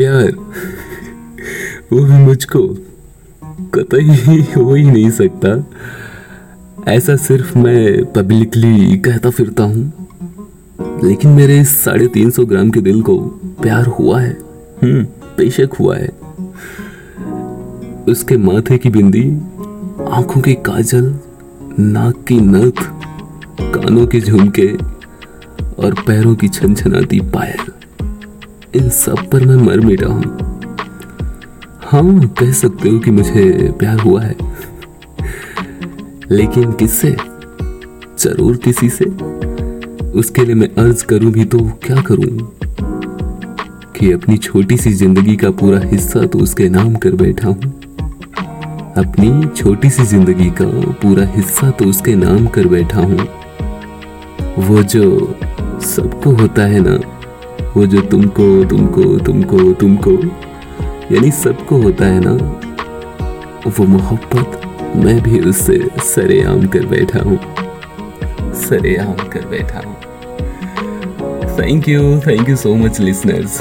प्यार, वो मुझको कतई हो ही नहीं सकता। ऐसा सिर्फ़ मैं पब्लिकली कहता फिरता हूँ। लेकिन मेरे साढ़े तीन सौ ग्राम के दिल को प्यार हुआ है। हम्म बेशक हुआ है। उसके माथे की बिंदी, आँखों के काजल, नाक की नथ, कानों के झुमके और पैरों की छनछनाती पायल। इन सब पर मैं मर मिटा हूँ। हाँ कह सकते हो कि मुझे प्यार हुआ है। लेकिन किससे? ज़रूर किसी से। उसके लिए मैं अर्ज़ करूँ भी तो क्या करूँ? कि अपनी छोटी सी ज़िंदगी का पूरा हिस्सा तो उसके नाम कर बैठा हूँ। अपनी छोटी सी ज़िंदगी का पूरा हिस्सा तो उसके नाम कर बैठा हूँ। वो जो सबको होता है ना वो जो तुमको तुमको तुमको तुमको, यानी सबको होता है ना, वो मोहब्बत, मैं भी उससे सरेआम कर बैठा हूँ। सरेआम कर बैठा हूँ। Thank you thank you so much listeners